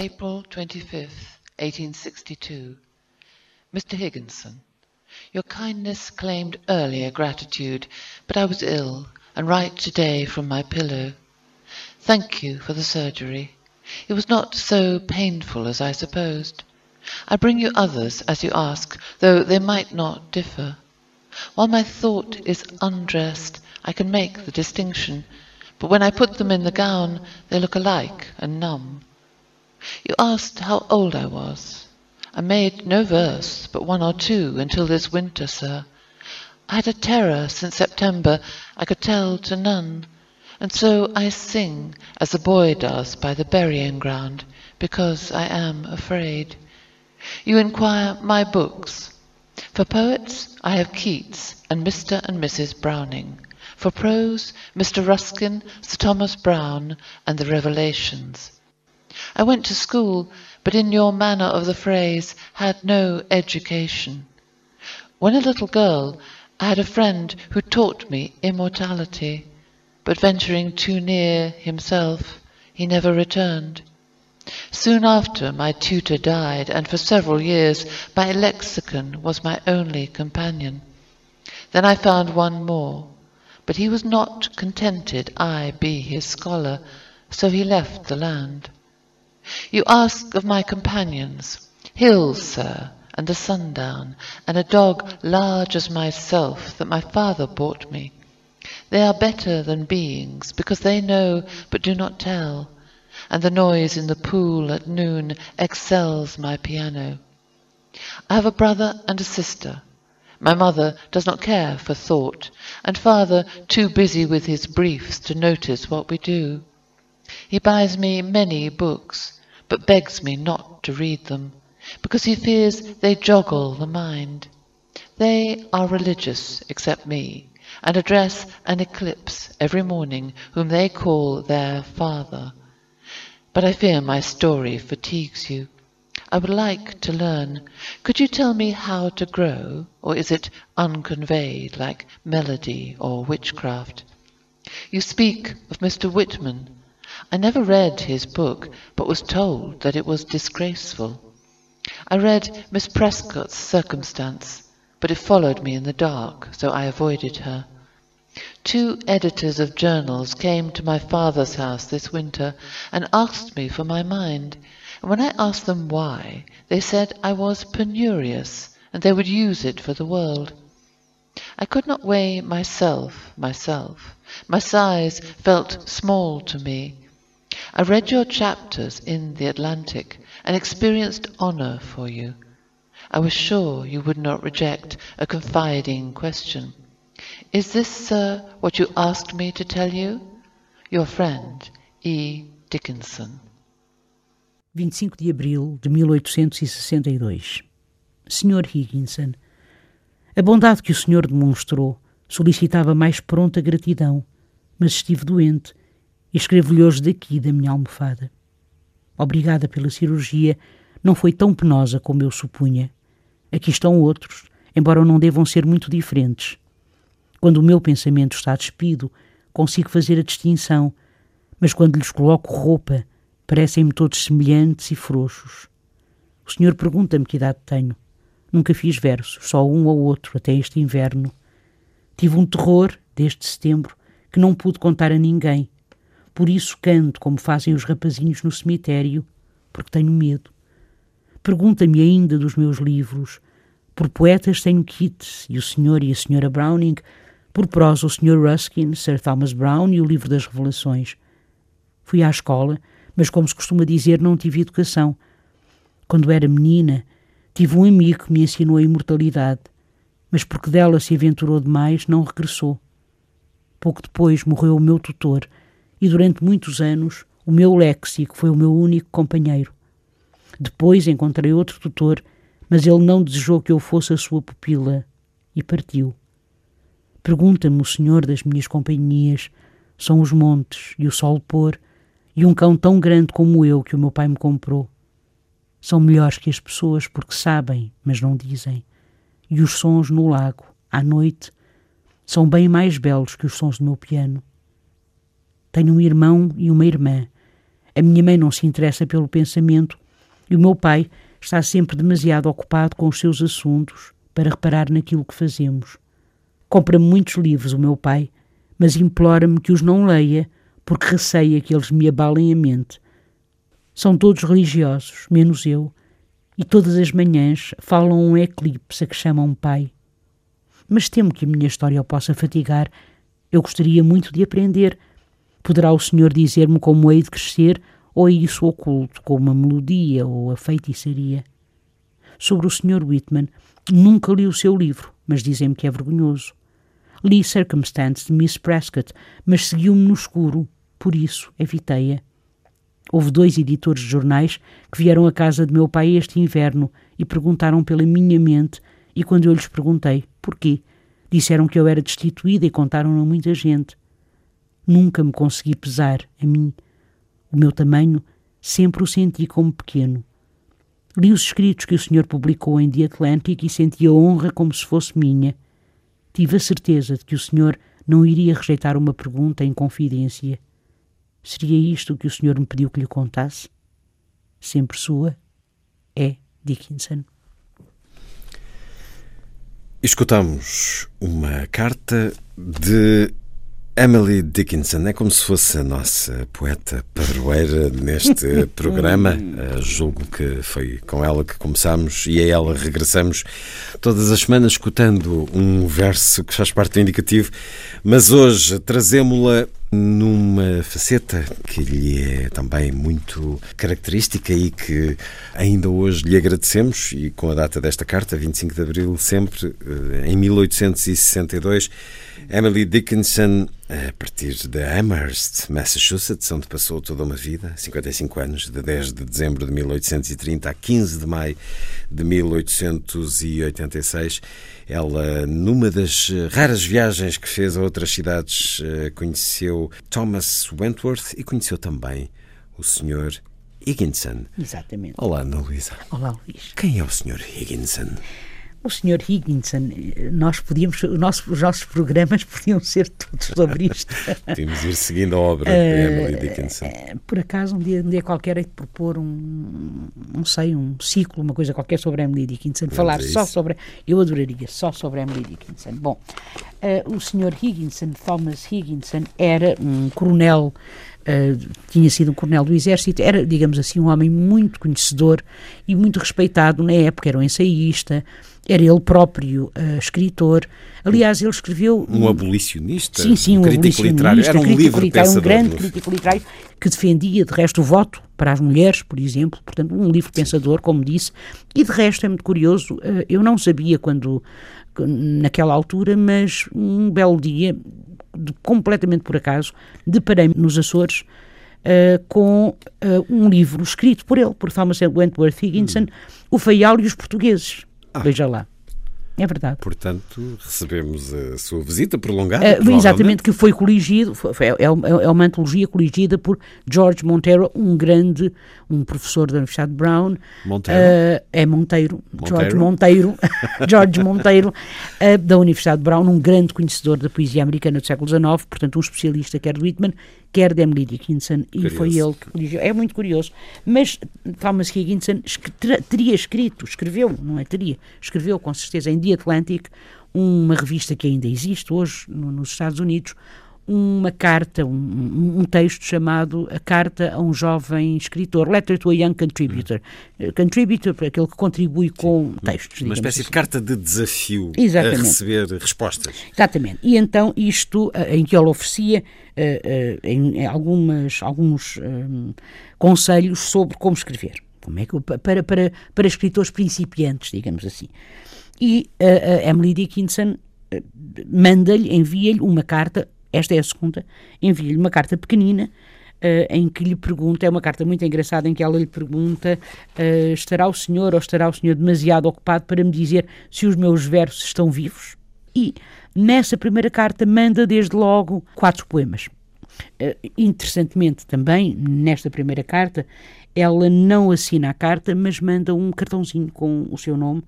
April 25th, 1862. Mr. Higginson, your kindness claimed earlier gratitude, but I was ill and write today from my pillow. Thank you for the surgery. It was not so painful as I supposed. I bring you others as you ask, though they might not differ. While my thought is undressed, I can make the distinction, but when I put them in the gown, they look alike and numb. You asked how old I was. I made no verse, but one or two, until this winter, sir. I had a terror since September I could tell to none, and so I sing as the boy does by the burying ground, because I am afraid. You inquire my books. For poets, I have Keats and Mr. and Mrs. Browning. For prose, Mr. Ruskin, Sir Thomas Browne, and the Revelations. I went to school, but in your manner of the phrase, had no education. When a little girl, I had a friend who taught me immortality, but venturing too near himself, he never returned. Soon after, my tutor died, and for several years my lexicon was my only companion. Then I found one more, but he was not contented I be his scholar, so he left the land. You ask of my companions. Hills, sir, and the sundown, and a dog large as myself that my father bought me. They are better than beings, because they know but do not tell, and the noise in the pool at noon excels my piano. I have a brother and a sister. My mother does not care for thought, and father too busy with his briefs to notice what we do. He buys me many books, but begs me not to read them, because he fears they joggle the mind. They are religious, except me, and address an eclipse every morning whom they call their father. But I fear my story fatigues you. I would like to learn. Could you tell me how to grow, or is it unconveyed like melody or witchcraft? You speak of Mr. Whitman. I never read his book, but was told that it was disgraceful. I read Miss Prescott's Circumstance, but it followed me in the dark, so I avoided her. Two editors of journals came to my father's house this winter and asked me for my mind, and when I asked them why, they said I was penurious, and they would use it for the world. I could not weigh myself, myself. My size felt small to me, I read your chapters in The Atlantic and experienced honor for you. I was sure you would not reject a confiding question. Is this, sir, what you asked me to tell you? Your friend, E. Dickinson. 25 de abril de 1862. Sr. Higginson, a bondade que o senhor demonstrou solicitava mais pronta gratidão, mas estive doente e escrevo-lhe hoje daqui da minha almofada. Obrigada pela cirurgia, não foi tão penosa como eu supunha. Aqui estão outros, embora não devam ser muito diferentes. Quando o meu pensamento está despido, consigo fazer a distinção, mas quando lhes coloco roupa, parecem-me todos semelhantes e frouxos. O senhor pergunta-me que idade tenho. Nunca fiz versos, só um ou outro, até este inverno. Tive um terror, desde setembro, que não pude contar a ninguém, por isso canto como fazem os rapazinhos no cemitério, porque tenho medo. Pergunta-me ainda dos meus livros. Por poetas tenho Keats e o Sr. e a Sra. Browning, por prosa o Sr. Ruskin, Sir Thomas Browne e o Livro das Revelações. Fui à escola, mas como se costuma dizer, não tive educação. Quando era menina, Tive um amigo que me ensinou a imortalidade, mas porque dela se aventurou demais, não regressou. Pouco depois morreu o meu tutor e durante muitos anos o meu léxico foi o meu único companheiro. Depois encontrei outro tutor, mas ele não desejou que eu fosse a sua pupila e partiu. Pergunta-me o senhor das minhas companhias, são os montes e o sol pôr e um cão tão grande como eu que o meu pai me comprou. São melhores que as pessoas porque sabem, mas não dizem. E os sons no lago, à noite, são bem mais belos que os sons do meu piano. Tenho um irmão e uma irmã. A minha mãe não se interessa pelo pensamento e o meu pai está sempre demasiado ocupado com os seus assuntos para reparar naquilo que fazemos. Compra-me muitos livros, o meu pai, mas implora-me que os não leia porque receia que eles me abalem a mente. São todos religiosos, menos eu, e todas as manhãs falam um eclipse a que chamam pai. Mas temo que a minha história o possa fatigar. Eu gostaria muito de aprender. Poderá o senhor dizer-me como hei de crescer ou é isso oculto, como a melodia ou a feitiçaria? Sobre o Sr. Whitman, nunca li o seu livro, mas dizem-me que é vergonhoso. Li Circumstance de Miss Prescott, mas seguiu-me no escuro, por isso evitei-a. Houve dois editores de jornais que vieram à casa de meu pai este inverno e perguntaram pela minha mente, e quando eu lhes perguntei porquê, disseram que eu era destituída e contaram a muita gente. Nunca me consegui pesar, a mim. O meu tamanho sempre o senti como pequeno. Li os escritos que o senhor publicou em The Atlantic e senti a honra como se fosse minha. Tive a certeza de que o senhor não iria rejeitar uma pergunta em confidência. Seria isto o que o senhor me pediu que lhe contasse? Sempre sua, é Dickinson. Escutamos uma carta de Emily Dickinson é como se fosse a nossa poeta padroeira neste programa. Uh, julgo que foi com ela que começámos e a ela regressamos todas as semanas escutando um verso que faz parte do indicativo, mas hoje trazemos-la numa faceta que lhe é também muito característica e que ainda hoje lhe agradecemos e com a data desta carta, 25 de abril, sempre eh, em 1862, Emily Dickinson, a partir de Amherst, Massachusetts, onde passou toda uma vida, 55 anos, de 10 de dezembro de 1830 a 15 de maio de 1886. Ela, numa das raras viagens que fez a outras cidades, eh, conheceu Thomas Wentworth e conheceu também o Sr. Higginson. Exatamente. Olá, Ana Luísa. Olá, Luís. Quem é o Sr. Higginson? O Sr. Higginson, nós podíamos, nosso, os nossos programas podiam ser todos sobre isto. Podíamos ir seguindo a obra de eh, Emily Dickinson. Eh, por acaso, um dia, um dia qualquer, é de propor um, não sei, um ciclo, uma coisa qualquer sobre Emily Dickinson, Vamos falar só sobre, eu adoraria, só sobre Emily Dickinson. Bom, uh, o Sr. Higginson, Thomas Higginson, era um coronel Uh, tinha sido um coronel do Exército, era, digamos assim, um homem muito conhecedor e muito respeitado na época, era um ensaísta, era ele próprio uh, escritor. Aliás, ele escreveu. Um abolicionista? Sim, sim, um, um crítico literário. Era um livre literário, um grande crítico literário que defendia, de resto, o voto para as mulheres, por exemplo. Portanto, um livre pensador, como disse. E, de resto, é muito curioso. Uh, eu não sabia quando, naquela altura, mas um belo dia, de, completamente por acaso, deparei-me nos Açores. Uh, com uh, um livro escrito por ele, por Thomas Wentworth Higginson, hum. O Feial e os Portugueses. Ah. Veja lá. É verdade. Portanto, recebemos a sua visita prolongada. Uh, exatamente, que foi coligido, foi, é, é, é, uma antologia coligida por George Monteiro, um grande, um professor da Universidade de Brown. Monteiro? Uh, é Monteiro, Monteiro, George Monteiro, George Monteiro, uh, da Universidade de Brown, um grande conhecedor da poesia americana do século XIX, portanto um especialista quer do Whitman, quer de Emily Dickinson, e curioso. foi ele que coligiu. É muito curioso. Mas Thomas Higginson teria escrito, escreveu, não é teria, escreveu com certeza em The Atlantic, uma revista que ainda existe hoje no, nos Estados Unidos, uma carta, um, um, texto chamado A Carta a um Jovem Escritor, Letter to a Young Contributor. Hum. Contributor, aquele que contribui com textos. Uma espécie assim. de carta de desafio Exatamente. a receber respostas. Exatamente. E então isto, eh, em que ele oferecia uh, uh, em, algumas, alguns um, conselhos sobre como escrever como é que para, para, para escritores principiantes, digamos assim. E a Emily Dickinson manda-lhe, envia-lhe uma carta, esta é a segunda, envia-lhe uma carta pequenina uh, em que lhe pergunta, é uma carta muito engraçada em que ela lhe pergunta uh, estará o senhor ou estará o senhor demasiado ocupado para me dizer se os meus versos estão vivos? E nessa primeira carta manda desde logo quatro poemas. Uh, interessantemente também, nesta primeira carta, ela não assina a carta, mas manda um cartãozinho com o seu nome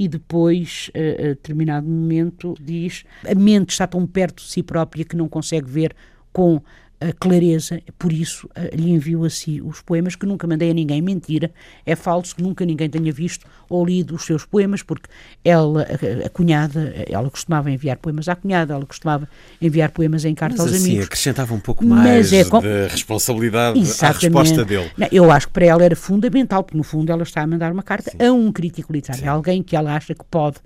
e depois, a, a determinado momento, diz a mente está tão perto de si própria que não consegue ver com a clareza, por isso lhe envio a si os poemas que nunca mandei a ninguém. Mentira, é falso que nunca ninguém tenha visto ou lido os seus poemas, porque ela, a, a cunhada, ela costumava enviar poemas à cunhada, ela costumava enviar poemas em carta Mas aos assim, amigos. acrescentava um pouco mais é com... de responsabilidade Exatamente. à resposta dele. Não, eu acho que para ela era fundamental, porque no fundo ela está a mandar uma carta Sim. a um crítico literário, Sim. alguém que ela acha que pode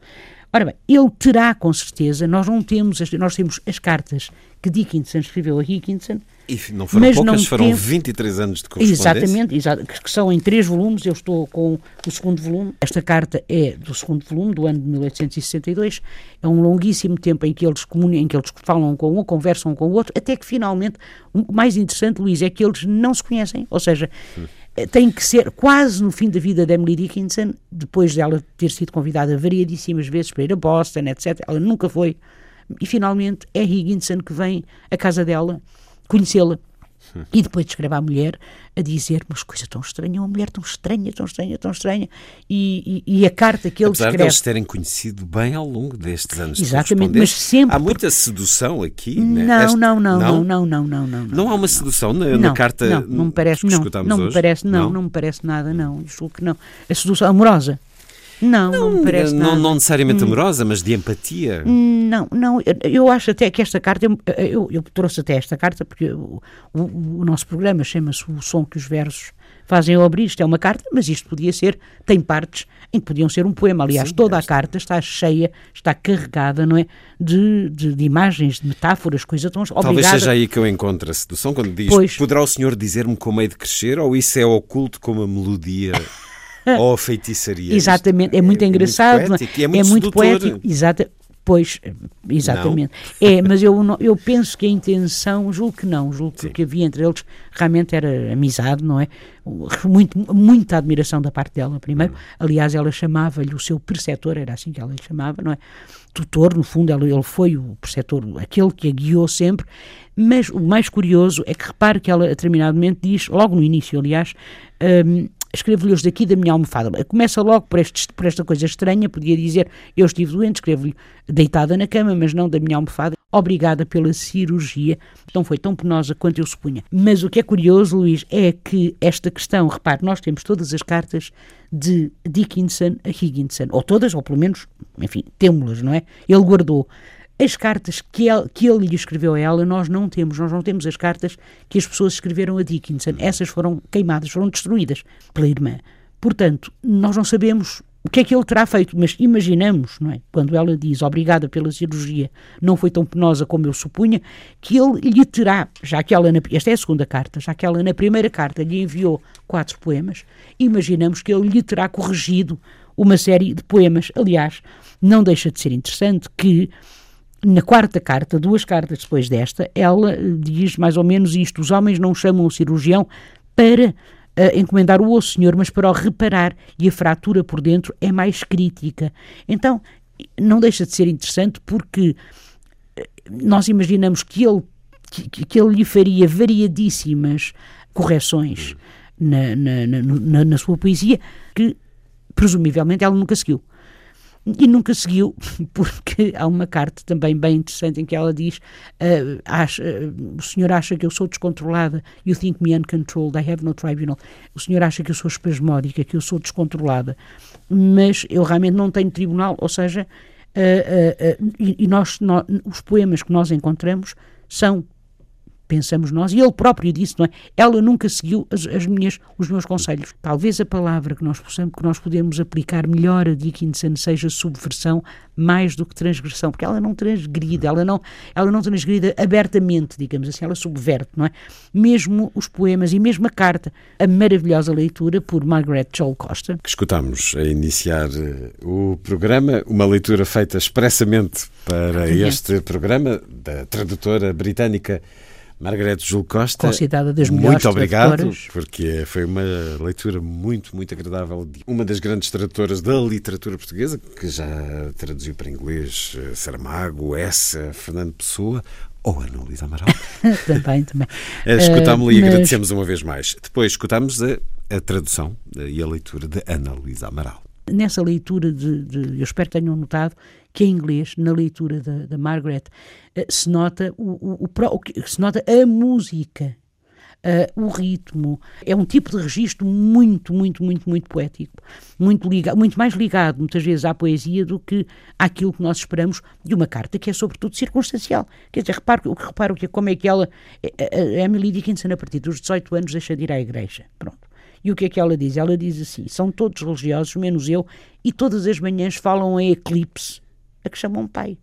Ora bem, ele terá com certeza, nós não temos, as, nós temos as cartas que Dickinson escreveu a Dickinson. E não foram mas poucas, não foram tem... 23 anos de correspondência. Exatamente, que são em três volumes, eu estou com o segundo volume. Esta carta é do segundo volume, do ano de 1862. É um longuíssimo tempo em que eles comunicam, em que eles falam com um, conversam com o outro, até que finalmente, o mais interessante, Luís, é que eles não se conhecem, ou seja... Hum tem que ser quase no fim da vida de Emily Dickinson, depois dela ter sido convidada variadíssimas vezes para ir a Boston, etc. Ela nunca foi. E finalmente é Higginson que vem à casa dela conhecê-la. E depois descreve a mulher a dizer mas coisa tão estranha, uma mulher tão estranha, tão estranha, tão estranha. E, e, e a carta que ele Apesar escreve... de eles terem conhecido bem ao longo destes anos Exatamente, mas sempre... Há muita sedução aqui, não, né? Este... não, não, não, não, não, não, não, não. há uma sedução na, não, na carta não, não me parece, não, não me parece, não, não me parece nada, não. Julgo que não. A sedução amorosa não, não, não me parece não, nada. não necessariamente hum. amorosa, mas de empatia. Não, não, eu acho até que esta carta, eu, eu trouxe até esta carta porque o, o, o nosso programa chama-se O Som que os Versos Fazem ao Abrir, isto é uma carta, mas isto podia ser, tem partes em que podiam ser um poema. Aliás, Sim, toda a carta está cheia, está carregada, não é? De, de, de imagens, de metáforas, coisas tão. Talvez obrigada. seja aí que eu encontro a sedução, quando diz: pois. Poderá o senhor dizer-me como hei de crescer, ou isso é oculto como a melodia ou a feitiçaria. Exatamente, é muito é, engraçado. É muito, poético, é muito, é muito poético. Exata, Pois, exatamente. Não. É, mas eu, eu penso que a intenção, julgo que não, julgo que o que havia entre eles realmente era amizade, não é? Muito, muita admiração da parte dela, primeiro. Hum. Aliás, ela chamava-lhe o seu preceptor, era assim que ela lhe chamava, não é? Tutor, no fundo, ela, ele foi o preceptor, aquele que a guiou sempre. Mas o mais curioso é que repare que ela, a determinado momento, diz, logo no início, aliás, um, escrevo-lhes daqui da minha almofada. Começa logo por, este, por esta coisa estranha, podia dizer, eu estive doente, escrevo-lhe deitada na cama, mas não da minha almofada, obrigada pela cirurgia, não foi tão penosa quanto eu supunha. Mas o que é curioso, Luís, é que esta questão, repare, nós temos todas as cartas de Dickinson a Higginson, ou todas, ou pelo menos, enfim, temos-las, não é? Ele guardou. As cartas que ele, que ele lhe escreveu a ela, nós não temos. Nós não temos as cartas que as pessoas escreveram a Dickinson. Essas foram queimadas, foram destruídas pela irmã. Portanto, nós não sabemos o que é que ele terá feito, mas imaginamos, não é? Quando ela diz obrigada pela cirurgia, não foi tão penosa como eu supunha, que ele lhe terá, já que ela, na, esta é a segunda carta, já que ela na primeira carta lhe enviou quatro poemas, imaginamos que ele lhe terá corrigido uma série de poemas. Aliás, não deixa de ser interessante que na quarta carta, duas cartas depois desta, ela diz mais ou menos isto: os homens não chamam o cirurgião para uh, encomendar o osso, senhor, mas para o reparar, e a fratura por dentro é mais crítica. Então, não deixa de ser interessante porque eh, nós imaginamos que ele, que, que ele lhe faria variadíssimas correções na, na, na, na sua poesia que presumivelmente ela nunca seguiu e nunca seguiu, porque há uma carta também bem interessante em que ela diz: uh, acha, uh, O senhor acha que eu sou descontrolada? You think me uncontrolled? I have no tribunal. O senhor acha que eu sou espasmódica, que eu sou descontrolada, mas eu realmente não tenho tribunal, ou seja, uh, e, e nós, nós, os poemas que nós encontramos são pensamos nós, e ele próprio disse, não é? Ela nunca seguiu as, as minhas, os meus conselhos. Talvez a palavra que nós possamos, que nós podemos aplicar melhor a Dickinson seja subversão mais do que transgressão, porque ela não transgride, ela não, ela não transgride abertamente, digamos assim, ela subverte, não é? Mesmo os poemas e mesmo a carta, a maravilhosa leitura por Margaret Joel Costa. Que escutámos a iniciar eh, o programa, uma leitura feita expressamente para este programa da tradutora britânica Margarete Júlio Costa. Considerada das melhores Muito obrigado, tradutoras. porque foi uma leitura muito, muito agradável. Uma das grandes tradutoras da literatura portuguesa, que já traduziu para inglês eh, Saramago, Essa, Fernando Pessoa ou Ana Luísa Amaral. também, também. Eh, Escutámos-la e mas- agradecemos uma vez mais. Depois escutámos a, a tradução eh, e a leitura de Ana Luísa Amaral. Nessa leitura de, de- eu espero que tenham notado que em inglês, na leitura da, Margaret, eh, se nota o, o- o se nota a música, eh, o ritmo. É um tipo de registro muito, muito, muito, muito poético, muito, liga, muito mais ligado, muitas vezes, à poesia do que àquilo que nós esperamos de uma carta que é sobretudo circunstancial. Quer dizer, repare, o que- como é que ela, a- a Emily Dickinson, a partir dos 18 anos, deixa de ir à igreja. Pronto. E o que é que ela diz? Ela diz assim: são todos religiosos, menos eu, e todas as manhãs falam em eclipse, a que chamam pai.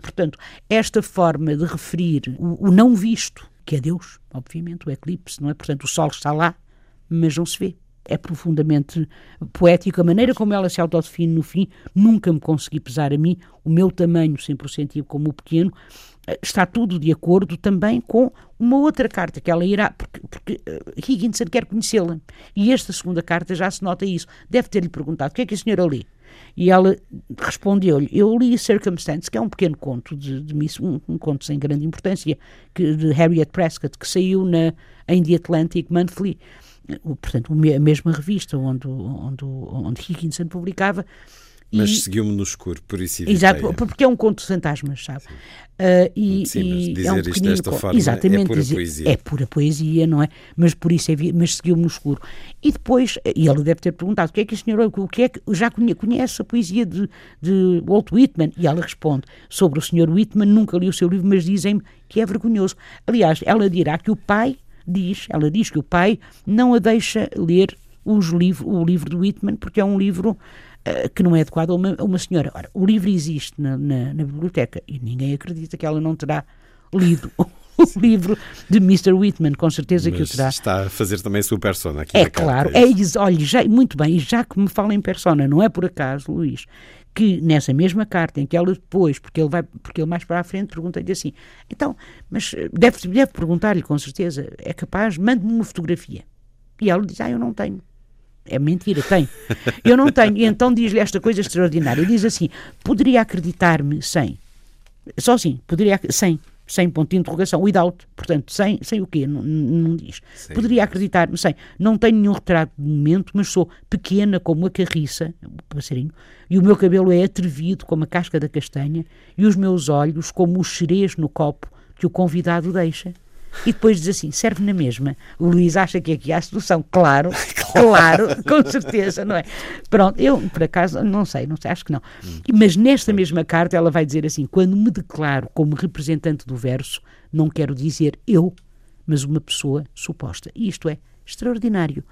Portanto, esta forma de referir o, o não visto, que é Deus, obviamente, o eclipse, não é? Portanto, o sol está lá, mas não se vê. É profundamente poético. A maneira como ela se autodefine no fim, nunca me consegui pesar a mim. O meu tamanho, sempre o senti como pequeno, eh, está tudo de acordo também com uma outra carta que ela irá, porque, porque eh, Higginson quer conhecê-la. E esta segunda carta já se nota isso. Deve ter-lhe perguntado: o que é que a senhora lê? E ela respondeu-lhe: Eu li Circumstance, que é um pequeno conto de, de Miss, um, um conto sem grande importância, que, de Harriet Prescott, que saiu na, em The Atlantic Monthly, o- portanto, a mesma revista onde, onde, onde Higginson publicava. Mas seguiu-me no escuro, por isso Exato, evitei-a. porque é um conto de fantasmas, sabe? Ah, e, Sim, mas dizer é um isto desta conto. forma é Exatamente, pura dizer- poesia. É pura poesia, não é? Mas por isso é, mas seguiu-me no escuro. E depois, e ele deve ter perguntado, o que é que a senhora, o que é que, já conhe- conhece a poesia de, de Walt Whitman? E ela responde, sobre o senhor Whitman, nunca li o seu livro, mas dizem-me que é vergonhoso. Aliás, ela dirá que o pai diz, ela diz que o pai não a deixa ler os livro, o livro do Whitman, porque é um livro que não é adequado a uma, a uma senhora. Ora, o livro existe na, na- na biblioteca e ninguém acredita que ela não terá lido o livro de Mr. Whitman, com certeza que o Mas terá. está a fazer também a sua persona aqui É carta, claro, é é isso? Olha, já, muito bem, e já que me fala em persona, não é por acaso, Luís, que nessa mesma carta em que ela depois, porque ele vai, porque ele mais para a frente pergunta-lhe assim, então, mas eh, deve, deve perguntar-lhe com certeza, é capaz, mande-me uma fotografia. E ela diz, ah, eu não tenho. É mentira, tem. Eu não tenho. E então diz-lhe esta coisa extraordinária. Diz assim: poderia acreditar-me sem. Só assim, poderia. Sem. Sem ponto de interrogação. Without. Portanto, sem, sem o quê? Não, não diz. Poderia acreditar-me sem. Não tenho nenhum retrato de momento, mas sou pequena como a carriça, o passarinho, e o meu cabelo é atrevido como a casca da castanha, e os meus olhos como o xerez no copo que o convidado deixa. E depois diz assim: serve na mesma. O Luís acha que aqui há solução. Claro, claro, com certeza, não é? Pronto, eu, por acaso, não sei, não sei, acho que não. Mas nesta mesma carta ela vai dizer assim: quando me declaro como representante do verso, não quero dizer eu, mas uma pessoa suposta. E isto é extraordinário.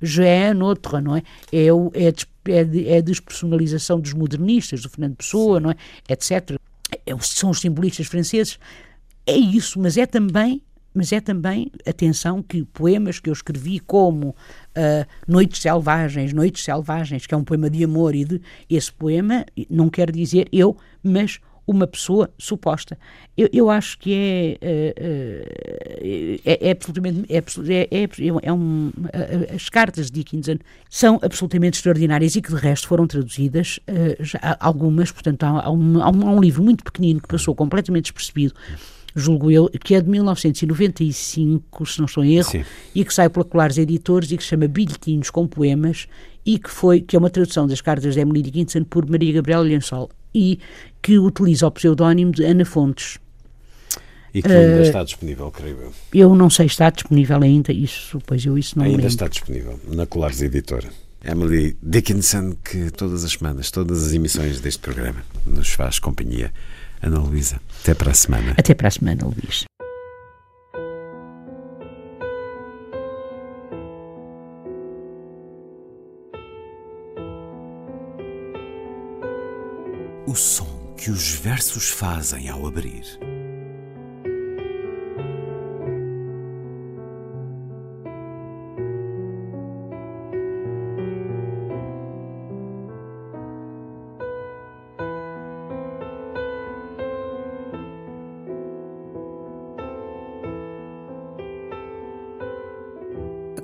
Já é noutra, não é? É, o, é, é, é a despersonalização dos modernistas, do Fernando Pessoa, não é? Etc. É são os simbolistas franceses. É isso, mas é também, mas é também, atenção, que poemas que eu escrevi como ah, Noites Selvagens, Noites Selvagens, que é um poema de amor e de esse poema, não quer dizer eu, mas uma pessoa suposta. Eu, eu acho que é, ah, ah, é, é absolutamente, é, é, é, é um, a- as cartas de Dickinson são absolutamente extraordinárias e que de resto foram traduzidas algumas, portanto há, há um- há um livro muito pequenino que passou completamente despercebido, julgo eu, que é de 1995, se não estou em erro, Sim. e que sai pela Colares Editores e que se chama Bilhetinhos com Poemas e que foi que é uma tradução das cartas de Emily Dickinson por Maria Gabriela Lençol e que utiliza o pseudónimo de Ana Fontes. E que ainda Eh, está disponível, creio eu. Eu não sei se está disponível ainda, isso, pois eu isso não Ainda lembro. está disponível na Colares Editora. Emily Dickinson, que todas as semanas, todas as emissões deste programa, nos faz companhia. Ana Luísa, até para a semana. Até para a semana, Luís. O som que os versos fazem ao abrir.